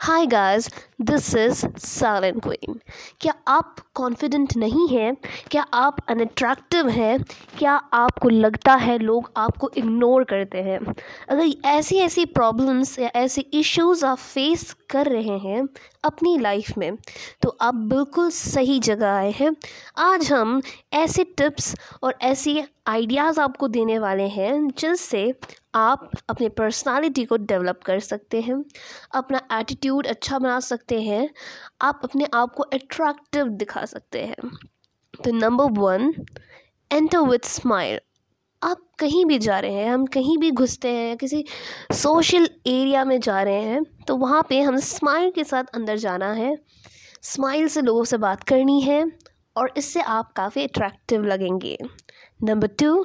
Hi guys this is silent queen क्या आप confident नहीं हैं? क्या आप अनअट्रैक्टिव हैं? क्या आपको लगता है लोग आपको इग्नोर करते हैं? अगर ऐसी ऐसी प्रॉब्लम्स या ऐसे इश्यूज़ आप फेस कर रहे हैं अपनी लाइफ में तो आप बिल्कुल सही जगह आए हैं। आज हम ऐसे टिप्स और ऐसी आइडियाज़ आपको देने वाले हैं जिससे आप अपने पर्सनालिटी को डेवलप कर सकते हैं, अपना एटीट्यूड अच्छा बना सकते हैं, आप अपने आप को अट्रैक्टिव दिखा सकते हैं। तो number one enter with smile आप कहीं भी जा रहे हैं, हम कहीं भी घुसते हैं, किसी सोशल एरिया में जा रहे हैं तो वहाँ पे हम स्माइल के साथ अंदर जाना है। स्माइल से लोगों से बात करनी है और इससे आप काफ़ी अट्रैक्टिव लगेंगे। नंबर टू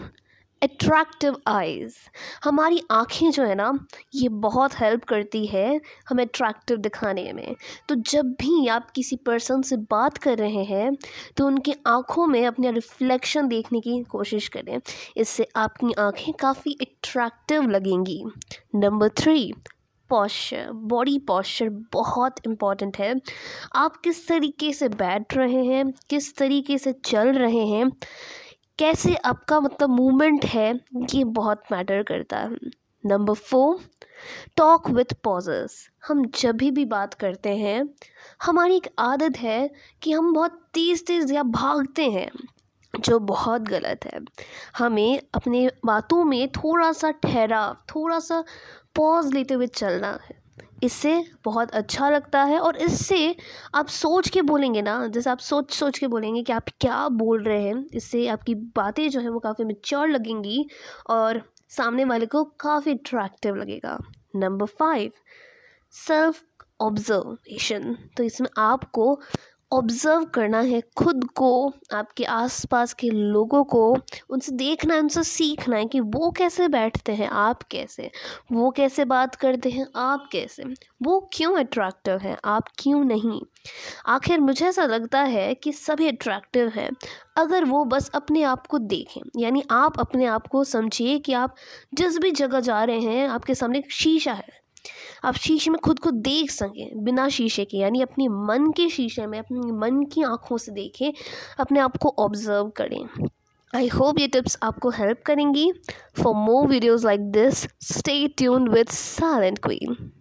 अट्रैक्टिव आइज़ हमारी आँखें जो है ना, ये बहुत हेल्प करती है हमें अट्रैक्टिव दिखाने में। तो जब भी आप किसी पर्सन से बात कर रहे हैं तो उनकी आँखों में अपने रिफ्लेक्शन देखने की कोशिश करें। इससे आपकी आँखें काफ़ी अट्रैक्टिव लगेंगी। Number three posture body posture बहुत इंपॉर्टेंट है। आप किस तरीके से बैठ रहे हैं, किस तरीके से चल रहे हैं, कैसे आपका मतलब मूवमेंट है, ये बहुत मैटर करता है। Number four talk with pauses हम जब भी बात करते हैं, हमारी एक आदत है कि हम बहुत तेज़ तेज़ या भागते हैं। जो बहुत गलत है। हमें अपने बातों में थोड़ा सा ठहराव थोड़ा सा पॉज लेते हुए चलना है। इससे बहुत अच्छा लगता है और इससे आप सोच के बोलेंगे ना, जैसे आप सोच सोच के बोलेंगे कि आप क्या बोल रहे हैं, इससे आपकी बातें जो हैं वो काफ़ी मिच्योर लगेंगी और सामने वाले को काफ़ी अट्रैक्टिव लगेगा। नंबर फाइव सेल्फ ऑब्जर्वेशन तो इसमें आपको ऑब्ज़र्व करना है खुद को, आपके आसपास के लोगों को, उनसे देखना है, उनसे सीखना है कि वो कैसे बैठते हैं, आप कैसे? वो कैसे बात करते हैं, आप कैसे? वो क्यों अट्रैक्टिव हैं, आप क्यों नहीं? आखिर मुझे ऐसा लगता है कि सभी अट्रैक्टिव हैं, अगर वो बस अपने आप को देखें, यानी आप अपने आप को समझिए कि आप जिस भी जगह जा रहे हैं, आपके सामने एक शीशा है। आप शीशे में खुद को देख सकें, बिना शीशे के, यानी अपने मन के शीशे में, अपने मन की आँखों से देखें, अपने आप को ऑब्ज़र्व करें। आई होप ये टिप्स आपको हेल्प करेंगी। For more videos like this stay tune with silent queen